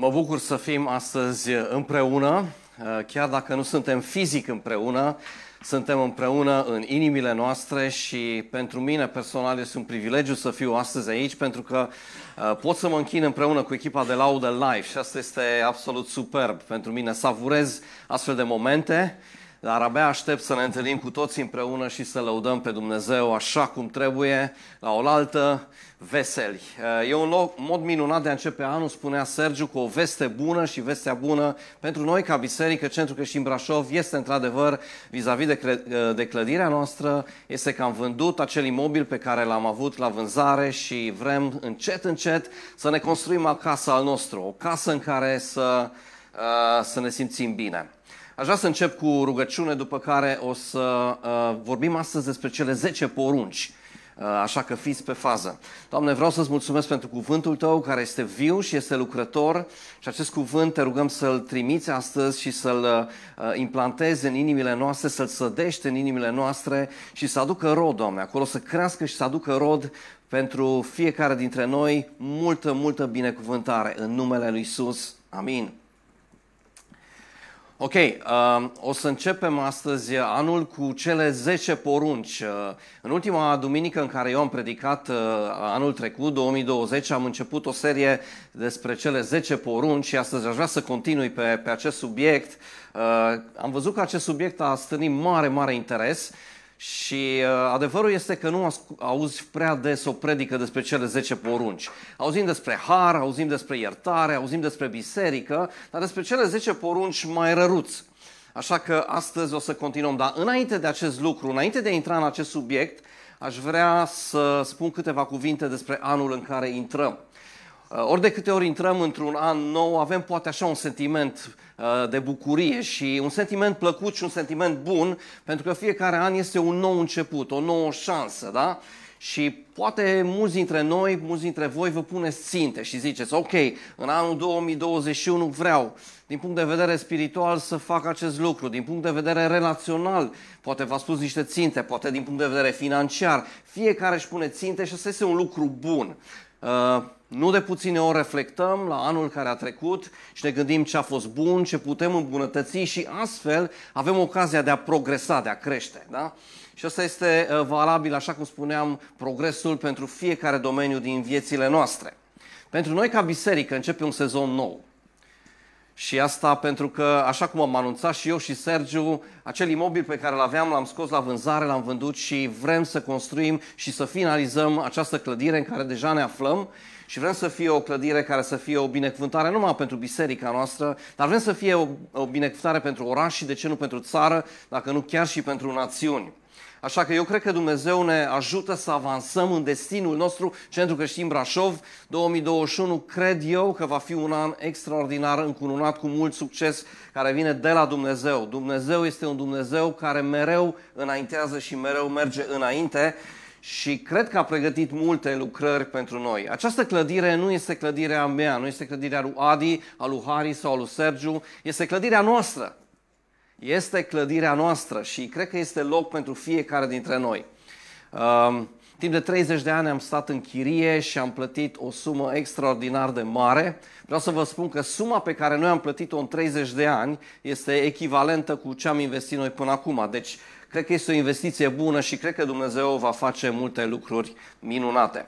Mă bucur să fim astăzi împreună, chiar dacă nu suntem fizic împreună, suntem împreună în inimile noastre și pentru mine personal este un privilegiu să fiu astăzi aici pentru că uh, pot să mă închin împreună cu echipa de laudă live și asta este absolut superb pentru mine. Savurez astfel de momente dar abia aștept să ne întâlnim cu toți împreună și să lăudăm pe Dumnezeu așa cum trebuie, la oaltă, veseli. E un loc, mod minunat de a începe anul, spunea Sergiu, cu o veste bună și vestea bună pentru noi ca biserică, Centrul Creștin Brașov, este într-adevăr vis-a-vis de, de clădirea noastră, este că am vândut acel imobil pe care l-am avut la vânzare și vrem încet, încet să ne construim acasă al nostru, o casă în care să, să ne simțim bine. Aș vrea să încep cu rugăciune, după care o să uh, vorbim astăzi despre cele 10 porunci. Uh, așa că fiți pe fază. Doamne, vreau să-ți mulțumesc pentru cuvântul Tău care este viu și este lucrător și acest cuvânt te rugăm să-l trimiți astăzi și să-l uh, implantezi în inimile noastre, să-l sădești în inimile noastre și să aducă rod, Doamne, acolo să crească și să aducă rod pentru fiecare dintre noi multă, multă binecuvântare în numele Lui Isus. Amin. Ok, uh, o să începem astăzi anul cu cele 10 porunci. Uh, în ultima duminică în care eu am predicat uh, anul trecut, 2020, am început o serie despre cele 10 porunci și astăzi aș vrea să continui pe, pe acest subiect. Uh, am văzut că acest subiect a stănit mare, mare interes și uh, adevărul este că nu auzi prea des o predică despre cele 10 porunci. Auzim despre har, auzim despre iertare, auzim despre biserică, dar despre cele 10 porunci mai răruți. Așa că astăzi o să continuăm. Dar înainte de acest lucru, înainte de a intra în acest subiect, aș vrea să spun câteva cuvinte despre anul în care intrăm. Uh, ori de câte ori intrăm într-un an nou, avem poate așa un sentiment uh, de bucurie și un sentiment plăcut și un sentiment bun, pentru că fiecare an este un nou început, o nouă șansă, da? Și poate mulți dintre noi, mulți dintre voi vă puneți ținte și ziceți, ok, în anul 2021 vreau, din punct de vedere spiritual, să fac acest lucru, din punct de vedere relațional, poate v-a spus niște ținte, poate din punct de vedere financiar, fiecare își pune ținte și asta este un lucru bun. Uh, nu de puține ori reflectăm la anul care a trecut și ne gândim ce a fost bun, ce putem îmbunătăți și astfel avem ocazia de a progresa, de a crește. Da? Și asta este uh, valabil, așa cum spuneam, progresul pentru fiecare domeniu din viețile noastre. Pentru noi ca biserică începe un sezon nou. Și asta pentru că, așa cum am anunțat și eu și Sergiu, acel imobil pe care îl aveam l-am scos la vânzare, l-am vândut și vrem să construim și să finalizăm această clădire în care deja ne aflăm și vrem să fie o clădire care să fie o binecuvântare nu numai pentru biserica noastră, dar vrem să fie o, o binecuvântare pentru oraș și de ce nu pentru țară, dacă nu chiar și pentru națiuni. Așa că eu cred că Dumnezeu ne ajută să avansăm în destinul nostru, Centrul Creștin Brașov 2021. Cred eu că va fi un an extraordinar, încununat cu mult succes, care vine de la Dumnezeu. Dumnezeu este un Dumnezeu care mereu înaintează și mereu merge înainte și cred că a pregătit multe lucrări pentru noi. Această clădire nu este clădirea mea, nu este clădirea lui Adi, a lui Hari sau a lui Sergiu, este clădirea noastră. Este clădirea noastră și cred că este loc pentru fiecare dintre noi. Um, timp de 30 de ani am stat în chirie și am plătit o sumă extraordinar de mare. Vreau să vă spun că suma pe care noi am plătit-o în 30 de ani este echivalentă cu ce am investit noi până acum. Deci Cred că este o investiție bună și cred că Dumnezeu va face multe lucruri minunate.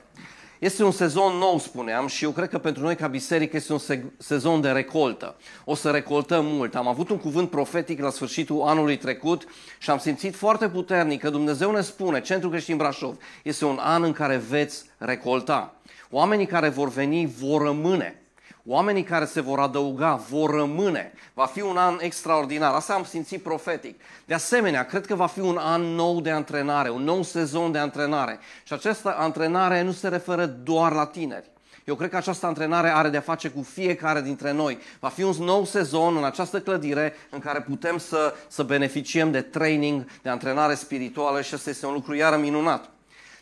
Este un sezon nou, spuneam, și eu cred că pentru noi ca biserică este un sezon de recoltă. O să recoltăm mult. Am avut un cuvânt profetic la sfârșitul anului trecut și am simțit foarte puternic că Dumnezeu ne spune, Centrul Creștin Brașov, este un an în care veți recolta. Oamenii care vor veni vor rămâne. Oamenii care se vor adăuga vor rămâne. Va fi un an extraordinar. Asta am simțit profetic. De asemenea, cred că va fi un an nou de antrenare, un nou sezon de antrenare. Și această antrenare nu se referă doar la tineri. Eu cred că această antrenare are de-a face cu fiecare dintre noi. Va fi un nou sezon în această clădire în care putem să, să beneficiem de training, de antrenare spirituală și asta este un lucru iară minunat.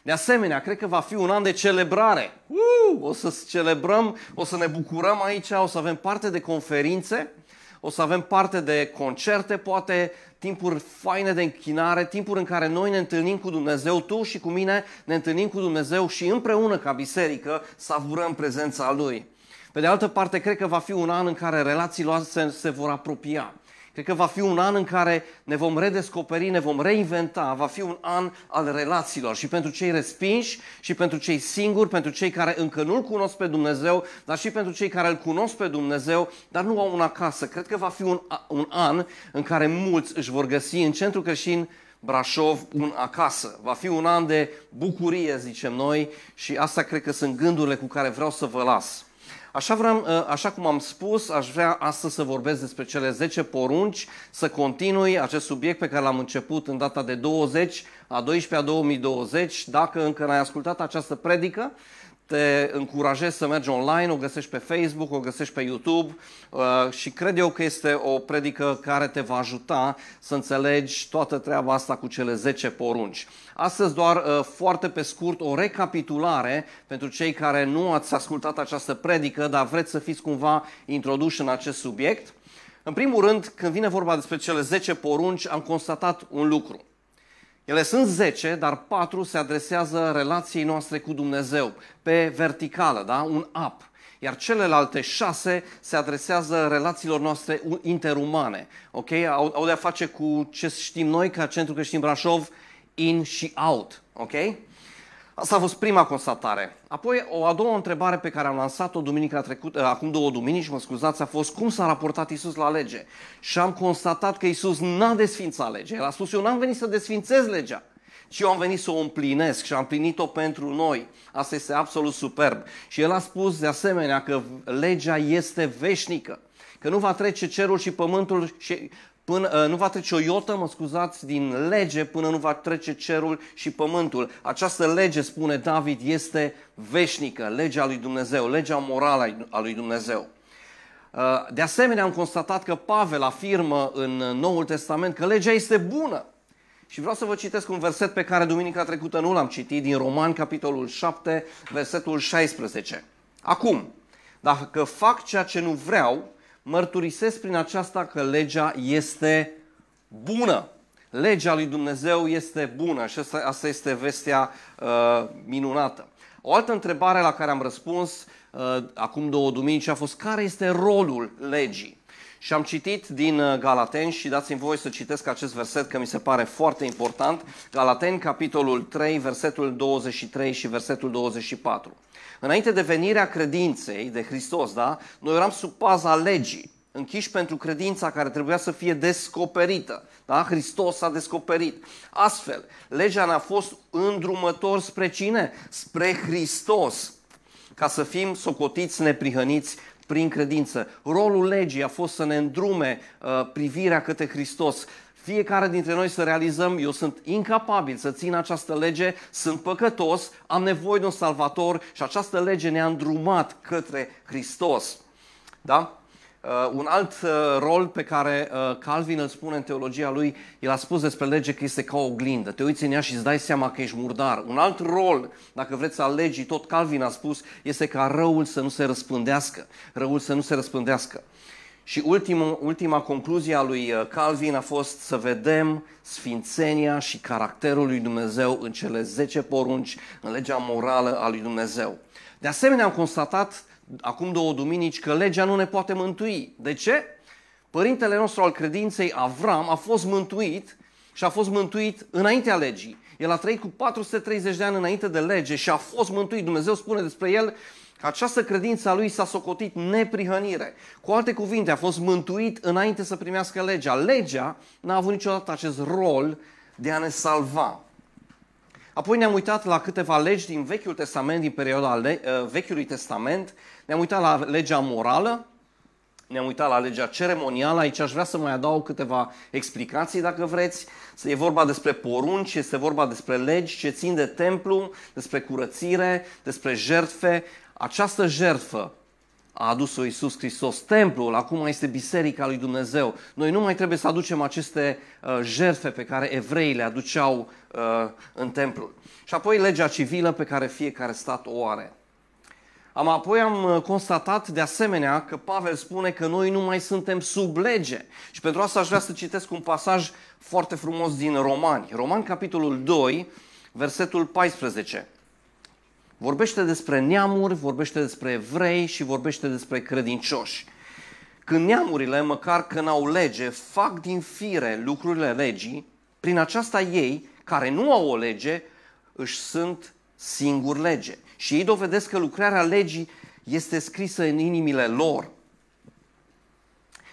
De asemenea, cred că va fi un an de celebrare. Uh, o să celebrăm, o să ne bucurăm aici, o să avem parte de conferințe, o să avem parte de concerte, poate timpuri faine de închinare, timpuri în care noi ne întâlnim cu Dumnezeu, tu și cu mine ne întâlnim cu Dumnezeu și împreună ca biserică savurăm prezența Lui. Pe de altă parte, cred că va fi un an în care relațiile noastre se vor apropia. Cred că va fi un an în care ne vom redescoperi, ne vom reinventa, va fi un an al relațiilor și pentru cei respinși și pentru cei singuri, pentru cei care încă nu-L cunosc pe Dumnezeu, dar și pentru cei care îl cunosc pe Dumnezeu, dar nu au una acasă. Cred că va fi un, un an în care mulți își vor găsi în centru creștin Brașov un acasă. Va fi un an de bucurie, zicem noi, și asta cred că sunt gândurile cu care vreau să vă las. Așa, vreau, ă, așa cum am spus, aș vrea astăzi să vorbesc despre cele 10 porunci, să continui acest subiect pe care l-am început în data de 20 a 12 a 2020. Dacă încă n-ai ascultat această predică, te încurajez să mergi online, o găsești pe Facebook, o găsești pe YouTube uh, și cred eu că este o predică care te va ajuta să înțelegi toată treaba asta cu cele 10 porunci. Astăzi doar uh, foarte pe scurt o recapitulare pentru cei care nu ați ascultat această predică, dar vreți să fiți cumva introduși în acest subiect. În primul rând, când vine vorba despre cele 10 porunci, am constatat un lucru. Ele sunt 10, dar 4 se adresează relației noastre cu Dumnezeu, pe verticală, da? un up. Iar celelalte șase se adresează relațiilor noastre interumane. Ok? Au, au de-a face cu ce știm noi ca Centru Creștin Brașov, in și out. Ok? Asta a fost prima constatare. Apoi, o a doua întrebare pe care am lansat-o duminica trecută, acum două duminici, mă scuzați, a fost cum s-a raportat Isus la lege. Și am constatat că Isus n-a desfințat legea. El a spus, eu n-am venit să desfințez legea, ci eu am venit să o împlinesc și am împlinit-o pentru noi. Asta este absolut superb. Și el a spus de asemenea că legea este veșnică că nu va trece cerul și pământul și până, uh, nu va trece o iotă, mă scuzați, din lege până nu va trece cerul și pământul. Această lege, spune David, este veșnică, legea lui Dumnezeu, legea morală a lui Dumnezeu. Uh, de asemenea, am constatat că Pavel afirmă în Noul Testament că legea este bună. Și vreau să vă citesc un verset pe care duminica trecută nu l-am citit, din Roman, capitolul 7, versetul 16. Acum, dacă fac ceea ce nu vreau, mărturisesc prin aceasta că legea este bună. Legea lui Dumnezeu este bună și asta, asta este vestea uh, minunată. O altă întrebare la care am răspuns uh, acum două duminici a fost care este rolul legii? Și am citit din uh, Galateni și dați-mi voi să citesc acest verset că mi se pare foarte important. Galateni, capitolul 3, versetul 23 și versetul 24. Înainte de venirea credinței de Hristos, da, noi eram sub paza legii, închiși pentru credința care trebuia să fie descoperită. Da? Hristos a descoperit. Astfel, legea ne-a fost îndrumător spre cine? Spre Hristos, ca să fim socotiți neprihăniți prin credință. Rolul legii a fost să ne îndrume uh, privirea către Hristos, fiecare dintre noi să realizăm, eu sunt incapabil să țin această lege, sunt păcătos, am nevoie de un salvator și această lege ne-a îndrumat către Hristos. Da? Uh, un alt uh, rol pe care uh, Calvin îl spune în teologia lui, el a spus despre lege că este ca o oglindă. Te uiți în ea și îți dai seama că ești murdar. Un alt rol, dacă vreți să alegi, tot Calvin a spus, este ca răul să nu se răspândească. Răul să nu se răspândească. Și ultima, ultima concluzie a lui uh, Calvin a fost să vedem sfințenia și caracterul lui Dumnezeu în cele 10 porunci, în legea morală a lui Dumnezeu. De asemenea, am constatat acum două duminici că legea nu ne poate mântui. De ce? Părintele nostru al credinței, Avram, a fost mântuit și a fost mântuit înaintea legii. El a trăit cu 430 de ani înainte de lege și a fost mântuit. Dumnezeu spune despre el că această credință a lui s-a socotit neprihănire. Cu alte cuvinte, a fost mântuit înainte să primească legea. Legea n-a avut niciodată acest rol de a ne salva. Apoi ne-am uitat la câteva legi din Vechiul Testament, din perioada le- uh, Vechiului Testament. Ne-am uitat la legea morală, ne-am uitat la legea ceremonială. Aici aș vrea să mai adaug câteva explicații, dacă vreți. E vorba despre porunci, este vorba despre legi ce țin de templu, despre curățire, despre jertfe. Această jertfă a adus-o Iisus Hristos. Templul acum este biserica lui Dumnezeu. Noi nu mai trebuie să aducem aceste uh, jertfe pe care evreii le aduceau uh, în templul. Și apoi legea civilă pe care fiecare stat o are. Am, apoi am uh, constatat de asemenea că Pavel spune că noi nu mai suntem sub lege. Și pentru asta aș vrea să citesc un pasaj foarte frumos din Romani. Romani, capitolul 2, versetul 14. Vorbește despre neamuri, vorbește despre evrei și vorbește despre credincioși. Când neamurile, măcar că n-au lege, fac din fire lucrurile legii, prin aceasta ei, care nu au o lege, își sunt singur lege. Și ei dovedesc că lucrarea legii este scrisă în inimile lor.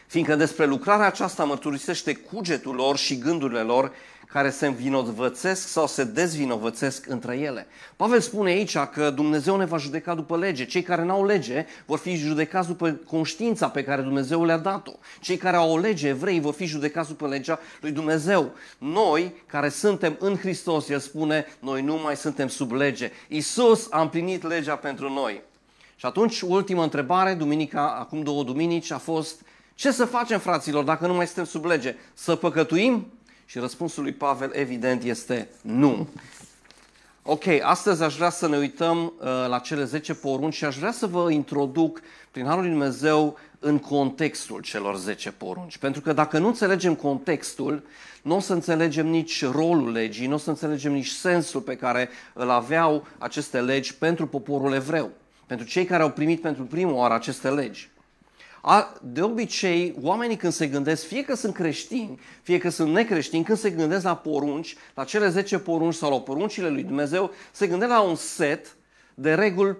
Fiindcă despre lucrarea aceasta mărturisește cugetul lor și gândurile lor care se învinovățesc sau se dezvinovățesc între ele. Pavel spune aici că Dumnezeu ne va judeca după lege. Cei care n-au lege vor fi judecați după conștiința pe care Dumnezeu le-a dat-o. Cei care au o lege, evrei, vor fi judecați după legea lui Dumnezeu. Noi, care suntem în Hristos, El spune, noi nu mai suntem sub lege. Isus a împlinit legea pentru noi. Și atunci, ultima întrebare, duminica, acum două duminici, a fost, ce să facem, fraților, dacă nu mai suntem sub lege? Să păcătuim? Și răspunsul lui Pavel, evident, este nu. Ok, astăzi aș vrea să ne uităm uh, la cele 10 porunci și aș vrea să vă introduc, prin Harul lui Dumnezeu, în contextul celor 10 porunci. Pentru că dacă nu înțelegem contextul, nu o să înțelegem nici rolul legii, nu o să înțelegem nici sensul pe care îl aveau aceste legi pentru poporul evreu, pentru cei care au primit pentru prima oară aceste legi. De obicei, oamenii când se gândesc, fie că sunt creștini, fie că sunt necreștini, când se gândesc la porunci, la cele 10 porunci sau la poruncile lui Dumnezeu, se gândesc la un set de reguli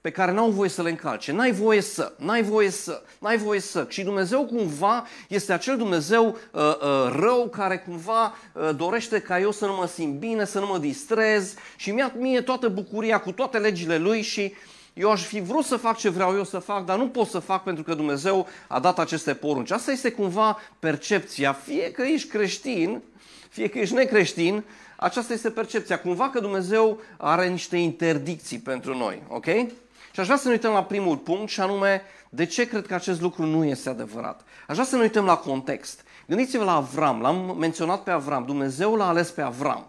pe care n-au voie să le încalce. N-ai voie să, n-ai voie să, n-ai voie să. Și Dumnezeu cumva este acel Dumnezeu uh, uh, rău care cumva uh, dorește ca eu să nu mă simt bine, să nu mă distrez și mi-a mie toată bucuria cu toate legile lui și uh, eu aș fi vrut să fac ce vreau eu să fac, dar nu pot să fac pentru că Dumnezeu a dat aceste porunci. Asta este cumva percepția, fie că ești creștin, fie că ești necreștin, aceasta este percepția. Cumva că Dumnezeu are niște interdicții pentru noi, ok? Și aș vrea să ne uităm la primul punct și anume, de ce cred că acest lucru nu este adevărat? Aș vrea să ne uităm la context. Gândiți-vă la Avram, l-am menționat pe Avram, Dumnezeu l-a ales pe Avram.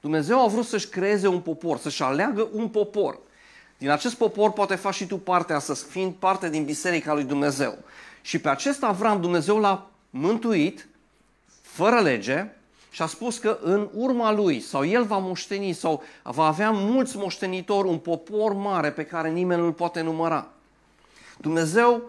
Dumnezeu a vrut să-și creeze un popor, să-și aleagă un popor. Din acest popor poate faci și tu parte astăzi, fiind parte din Biserica lui Dumnezeu. Și pe acest Avram Dumnezeu l-a mântuit fără lege și a spus că în urma lui sau el va moșteni sau va avea mulți moștenitori, un popor mare pe care nimeni nu-l poate număra. Dumnezeu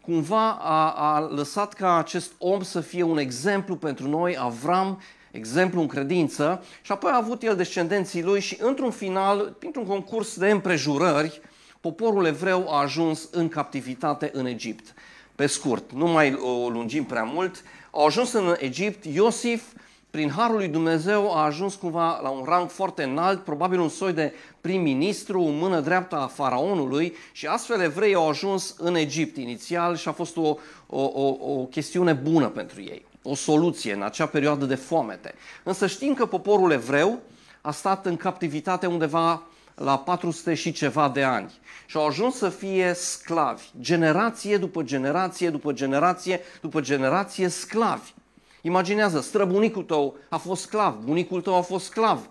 cumva a, a lăsat ca acest om să fie un exemplu pentru noi, Avram, exemplu în credință și apoi a avut el descendenții lui și într-un final, printr-un concurs de împrejurări, poporul evreu a ajuns în captivitate în Egipt. Pe scurt, nu mai o lungim prea mult, au ajuns în Egipt, Iosif, prin harul lui Dumnezeu, a ajuns cumva la un rang foarte înalt, probabil un soi de prim-ministru, mână dreaptă a faraonului și astfel evrei au ajuns în Egipt inițial și a fost o, o, o, o chestiune bună pentru ei o soluție în acea perioadă de foamete. Însă știm că poporul evreu a stat în captivitate undeva la 400 și ceva de ani și au ajuns să fie sclavi, generație după generație, după generație, după generație sclavi. Imaginează, străbunicul tău a fost sclav, bunicul tău a fost sclav,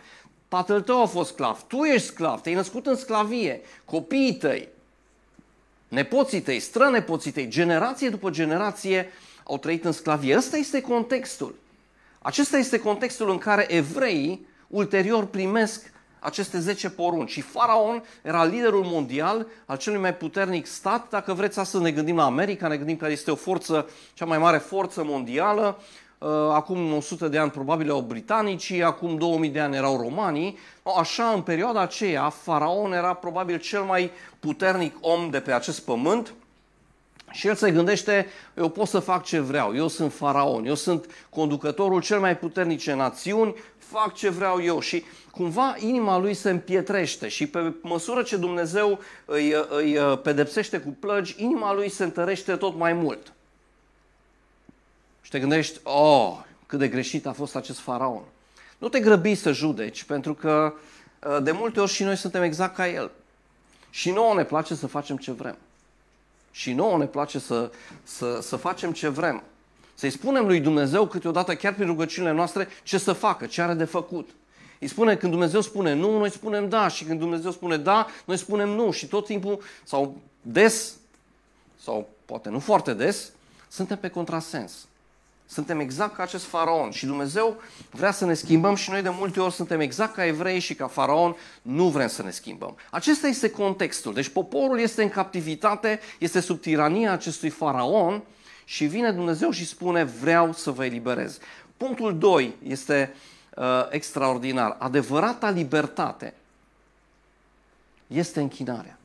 tatăl tău a fost sclav, tu ești sclav, te-ai născut în sclavie, copiii tăi, nepoții tăi, strănepoții tăi, generație după generație au trăit în sclavie. Ăsta este contextul. Acesta este contextul în care evreii ulterior primesc aceste 10 porunci. Și Faraon era liderul mondial al celui mai puternic stat. Dacă vreți să ne gândim la America, ne gândim că este o forță, cea mai mare forță mondială. Uh, acum 100 de ani probabil au britanicii, acum 2000 de ani erau romanii. Așa, în perioada aceea, Faraon era probabil cel mai puternic om de pe acest pământ și el se gândește, eu pot să fac ce vreau, eu sunt faraon, eu sunt conducătorul cel mai puternice națiuni, fac ce vreau eu și cumva inima lui se împietrește și pe măsură ce Dumnezeu îi, îi uh, pedepsește cu plăgi, inima lui se întărește tot mai mult. Și te gândești, oh, cât de greșit a fost acest faraon. Nu te grăbi să judeci, pentru că uh, de multe ori și noi suntem exact ca el. Și nouă ne place să facem ce vrem. Și nouă ne place să, să, să facem ce vrem. Să-i spunem lui Dumnezeu câteodată, chiar prin rugăciunile noastre, ce să facă, ce are de făcut. Îi spune, când Dumnezeu spune nu, noi spunem da și când Dumnezeu spune da, noi spunem nu și tot timpul, sau des, sau poate nu foarte des, suntem pe contrasens. Suntem exact ca acest faraon și Dumnezeu vrea să ne schimbăm și noi de multe ori suntem exact ca evrei și ca faraon, nu vrem să ne schimbăm. Acesta este contextul. Deci poporul este în captivitate, este sub tirania acestui faraon și vine Dumnezeu și spune vreau să vă eliberez. Punctul 2 este uh, extraordinar. Adevărata libertate este închinarea.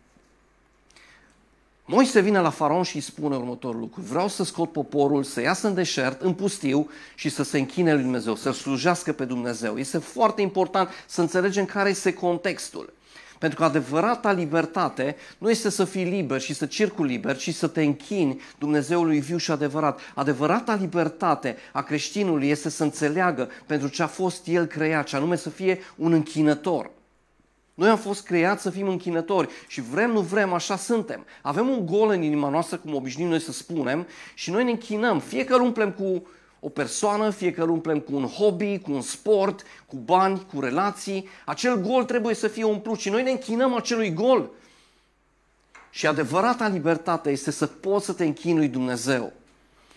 Moise vine la faraon și îi spune următorul lucru. Vreau să scot poporul să iasă în deșert, în pustiu și să se închine lui Dumnezeu, să-L slujească pe Dumnezeu. Este foarte important să înțelegem care este contextul. Pentru că adevărata libertate nu este să fii liber și să circuli liber, ci să te închini Dumnezeului viu și adevărat. Adevărata libertate a creștinului este să înțeleagă pentru ce a fost el creat, ce anume să fie un închinător. Noi am fost creați să fim închinători și vrem, nu vrem, așa suntem. Avem un gol în inima noastră, cum obișnuim noi să spunem, și noi ne închinăm. Fie că îl umplem cu o persoană, fie că îl umplem cu un hobby, cu un sport, cu bani, cu relații, acel gol trebuie să fie umplut și noi ne închinăm acelui gol. Și adevărata libertate este să poți să te închini lui Dumnezeu.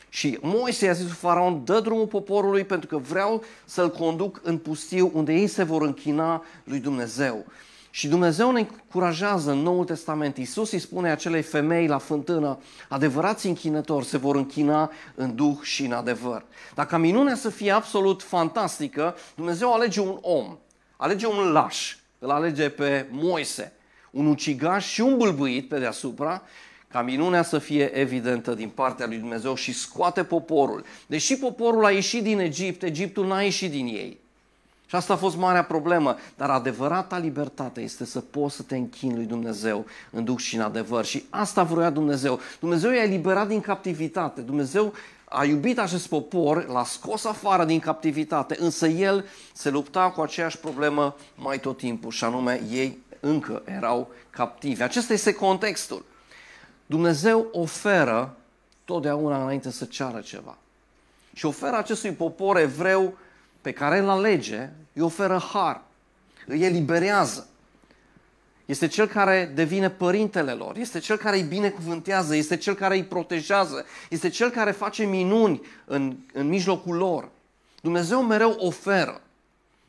Și Moise i-a zis lui Faraon, dă drumul poporului pentru că vreau să-l conduc în pustiu unde ei se vor închina lui Dumnezeu. Și Dumnezeu ne încurajează în Noul Testament. Iisus îi spune acelei femei la fântână, adevărați închinători se vor închina în duh și în adevăr. Dacă minunea să fie absolut fantastică, Dumnezeu alege un om, alege un laș, îl alege pe Moise, un ucigaș și un bâlbâit pe deasupra, ca minunea să fie evidentă din partea lui Dumnezeu și scoate poporul. Deși poporul a ieșit din Egipt, Egiptul n-a ieșit din ei. Și asta a fost marea problemă. Dar adevărata libertate este să poți să te închini lui Dumnezeu în duc și în adevăr. Și asta vroia Dumnezeu. Dumnezeu i-a eliberat din captivitate. Dumnezeu a iubit acest popor, l-a scos afară din captivitate, însă el se lupta cu aceeași problemă mai tot timpul și anume ei încă erau captivi. Acesta este contextul. Dumnezeu oferă totdeauna înainte să ceară ceva. Și oferă acestui popor evreu pe care îl alege, îi oferă har, îi eliberează. Este cel care devine părintele lor, este cel care îi binecuvântează, este cel care îi protejează, este cel care face minuni în, în mijlocul lor. Dumnezeu mereu oferă.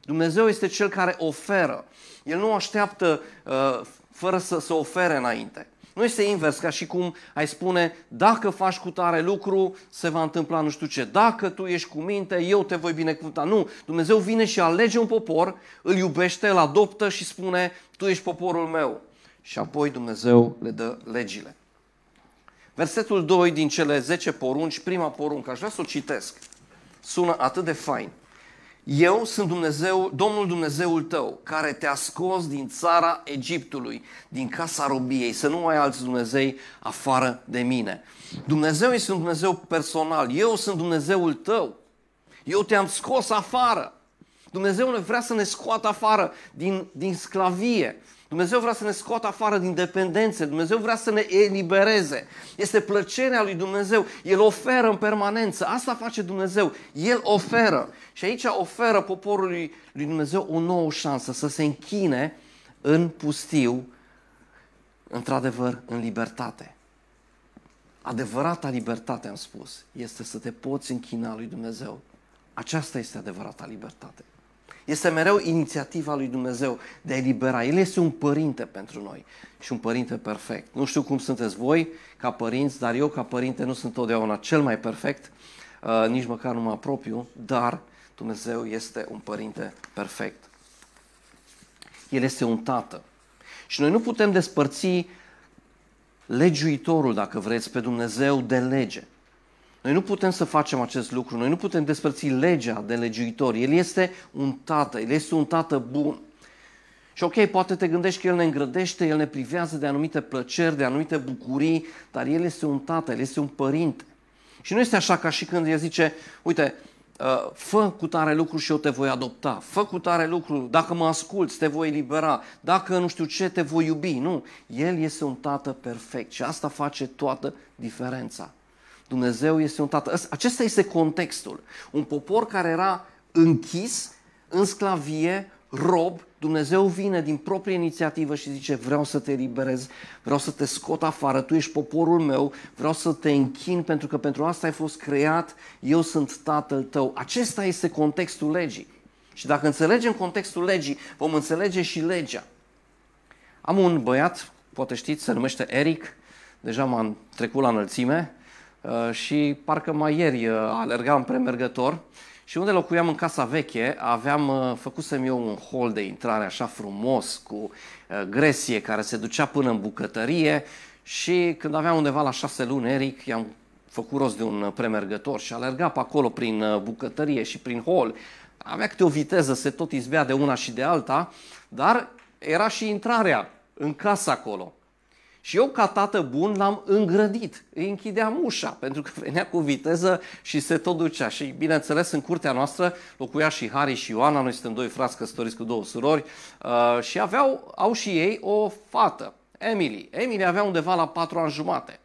Dumnezeu este cel care oferă. El nu așteaptă uh, fără să, să ofere înainte. Nu este invers, ca și cum ai spune, dacă faci cu tare lucru, se va întâmpla nu știu ce. Dacă tu ești cu minte, eu te voi binecuvânta. Nu, Dumnezeu vine și alege un popor, îl iubește, îl adoptă și spune, tu ești poporul meu. Și apoi Dumnezeu le dă legile. Versetul 2 din cele 10 porunci, prima poruncă, aș vrea să o citesc. Sună atât de fain. Eu sunt Dumnezeu, Domnul Dumnezeul tău, care te-a scos din țara Egiptului, din casa robiei, să nu ai alți Dumnezei afară de mine. Dumnezeu este un Dumnezeu personal, eu sunt Dumnezeul tău. Eu te-am scos afară. Dumnezeu vrea să ne scoată afară din, din sclavie. Dumnezeu vrea să ne scoată afară din dependențe, Dumnezeu vrea să ne elibereze. Este plăcerea lui Dumnezeu, El oferă în permanență, asta face Dumnezeu, El oferă. Și aici oferă poporului lui Dumnezeu o nouă șansă să se închine în pustiu, într-adevăr, în libertate. Adevărata libertate, am spus, este să te poți închina lui Dumnezeu. Aceasta este adevărata libertate. Este mereu inițiativa lui Dumnezeu de a elibera. El este un părinte pentru noi și un părinte perfect. Nu știu cum sunteți voi ca părinți, dar eu ca părinte nu sunt totdeauna cel mai perfect, uh, nici măcar nu mă apropiu, dar Dumnezeu este un părinte perfect. El este un tată. Și noi nu putem despărți legiuitorul, dacă vreți, pe Dumnezeu de lege. Noi nu putem să facem acest lucru, noi nu putem despărți legea de legiuitor. El este un tată, el este un tată bun. Și ok, poate te gândești că El ne îngrădește, El ne privează de anumite plăceri, de anumite bucurii, dar El este un tată, El este un părinte. Și nu este așa ca și când El zice, uite, uh, fă cu tare lucru și eu te voi adopta, fă cu tare lucru, dacă mă asculți te voi elibera, dacă nu știu ce te voi iubi. Nu, El este un tată perfect și asta face toată diferența. Dumnezeu este un tată. Acesta este contextul. Un popor care era închis în sclavie, rob, Dumnezeu vine din proprie inițiativă și zice vreau să te eliberez, vreau să te scot afară, tu ești poporul meu, vreau să te închin pentru că pentru asta ai fost creat, eu sunt tatăl tău. Acesta este contextul legii. Și dacă înțelegem contextul legii, vom înțelege și legea. Am un băiat, poate știți, se numește Eric, deja m-am trecut la înălțime uh, și parcă mai ieri uh, alergam premergător și unde locuiam în casa veche, aveam, uh, făcusem eu un hol de intrare așa frumos, cu gresie care se ducea până în bucătărie și când aveam undeva la șase luni, Eric, i-am făcut rost de un premergător și alerga pe acolo prin bucătărie și prin hol. Avea câte o viteză, se tot izbea de una și de alta, dar era și intrarea în casă acolo. Și eu, ca tată bun, l-am îngrădit. Îi închideam ușa, pentru că venea cu viteză și se tot ducea. Și, bineînțeles, în curtea noastră locuia și Harry și Ioana, noi suntem doi frați căsătoriți cu două surori, uh, și aveau, au și ei o fată, Emily. Emily avea undeva la patru ani jumate.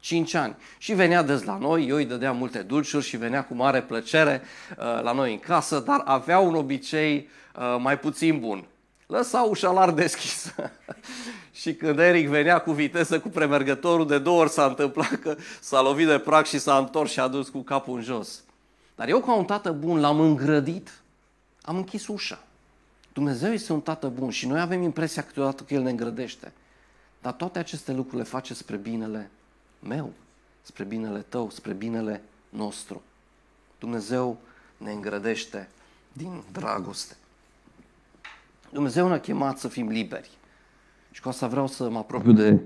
5 ani. Și venea des la noi, eu îi dădeam multe dulciuri și venea cu mare plăcere uh, la noi în casă, dar avea un obicei uh, mai puțin bun lăsa ușa larg deschisă. și când Eric venea cu viteză cu premergătorul, de două ori s-a întâmplat că s-a lovit de prag și s-a întors și a dus cu capul în jos. Dar eu, ca un tată bun, l-am îngrădit, am închis ușa. Dumnezeu este un tată bun și noi avem impresia câteodată că El ne îngrădește. Dar toate aceste lucruri le face spre binele meu, spre binele tău, spre binele nostru. Dumnezeu ne îngrădește din dragoste. Dumnezeu ne-a chemat să fim liberi. Și cu asta vreau să mă apropiu de,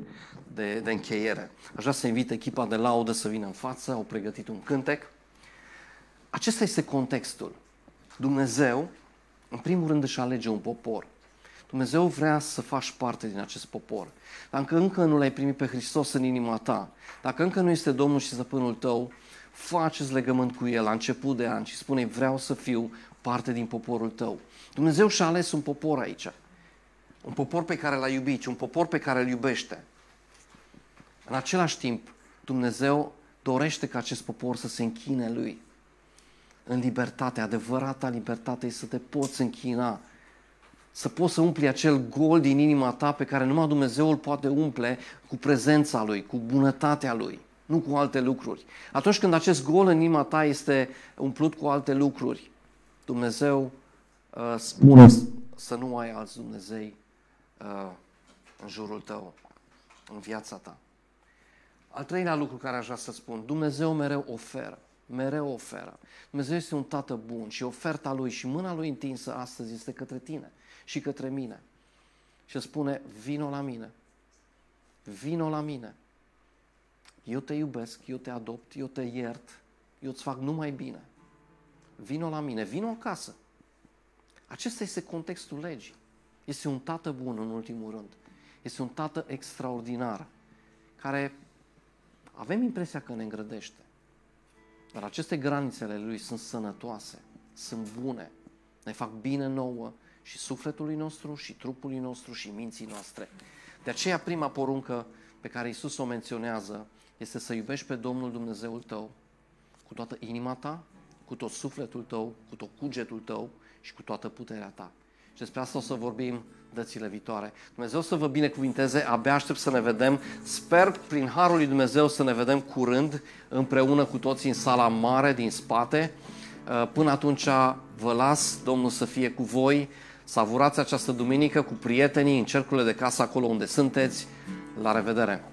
de, de încheiere. Aș vrea să invit echipa de laudă să vină în față, au pregătit un cântec. Acesta este contextul. Dumnezeu, în primul rând, își alege un popor. Dumnezeu vrea să faci parte din acest popor. Dacă încă nu l-ai primit pe Hristos în inima ta, dacă încă nu este Domnul și Stăpânul tău, faceți legământ cu El la început de an și spune vreau să fiu parte din poporul tău. Dumnezeu și-a ales un popor aici. Un popor pe care l-a iubit, un popor pe care îl iubește. În același timp, Dumnezeu dorește ca acest popor să se închine lui. În libertate, adevărata libertate este să te poți închina, să poți să umpli acel gol din inima ta pe care numai Dumnezeu îl poate umple cu prezența Lui, cu bunătatea Lui, nu cu alte lucruri. Atunci când acest gol în inima ta este umplut cu alte lucruri, Dumnezeu uh, spune să nu ai alți Dumnezei uh, în jurul tău, în viața ta. Al treilea lucru care aș vrea să spun, Dumnezeu mereu oferă, mereu oferă. Dumnezeu este un tată bun și oferta Lui și mâna Lui întinsă astăzi este către tine și către mine. Și spune, vino la mine, vino la mine. Eu te iubesc, eu te adopt, eu te iert, eu îți fac numai bine vino la mine, vino acasă. Acesta este contextul legii. Este un tată bun în ultimul rând. Este un tată extraordinar, care avem impresia că ne îngrădește. Dar aceste granițele lui sunt sănătoase, sunt bune, ne fac bine nouă și sufletului nostru, și trupului nostru, și minții noastre. De aceea prima poruncă pe care Isus o menționează este să iubești pe Domnul Dumnezeul tău cu toată inima ta, cu tot sufletul tău, cu tot cugetul tău și cu toată puterea ta. Și despre asta o să vorbim dățile viitoare. Dumnezeu să vă binecuvinteze, abia aștept să ne vedem. Sper prin Harul lui Dumnezeu să ne vedem curând împreună cu toții în sala mare din spate. Uh, până atunci vă las, Domnul să fie cu voi, savurați această duminică cu prietenii în cercurile de casă acolo unde sunteți. La revedere!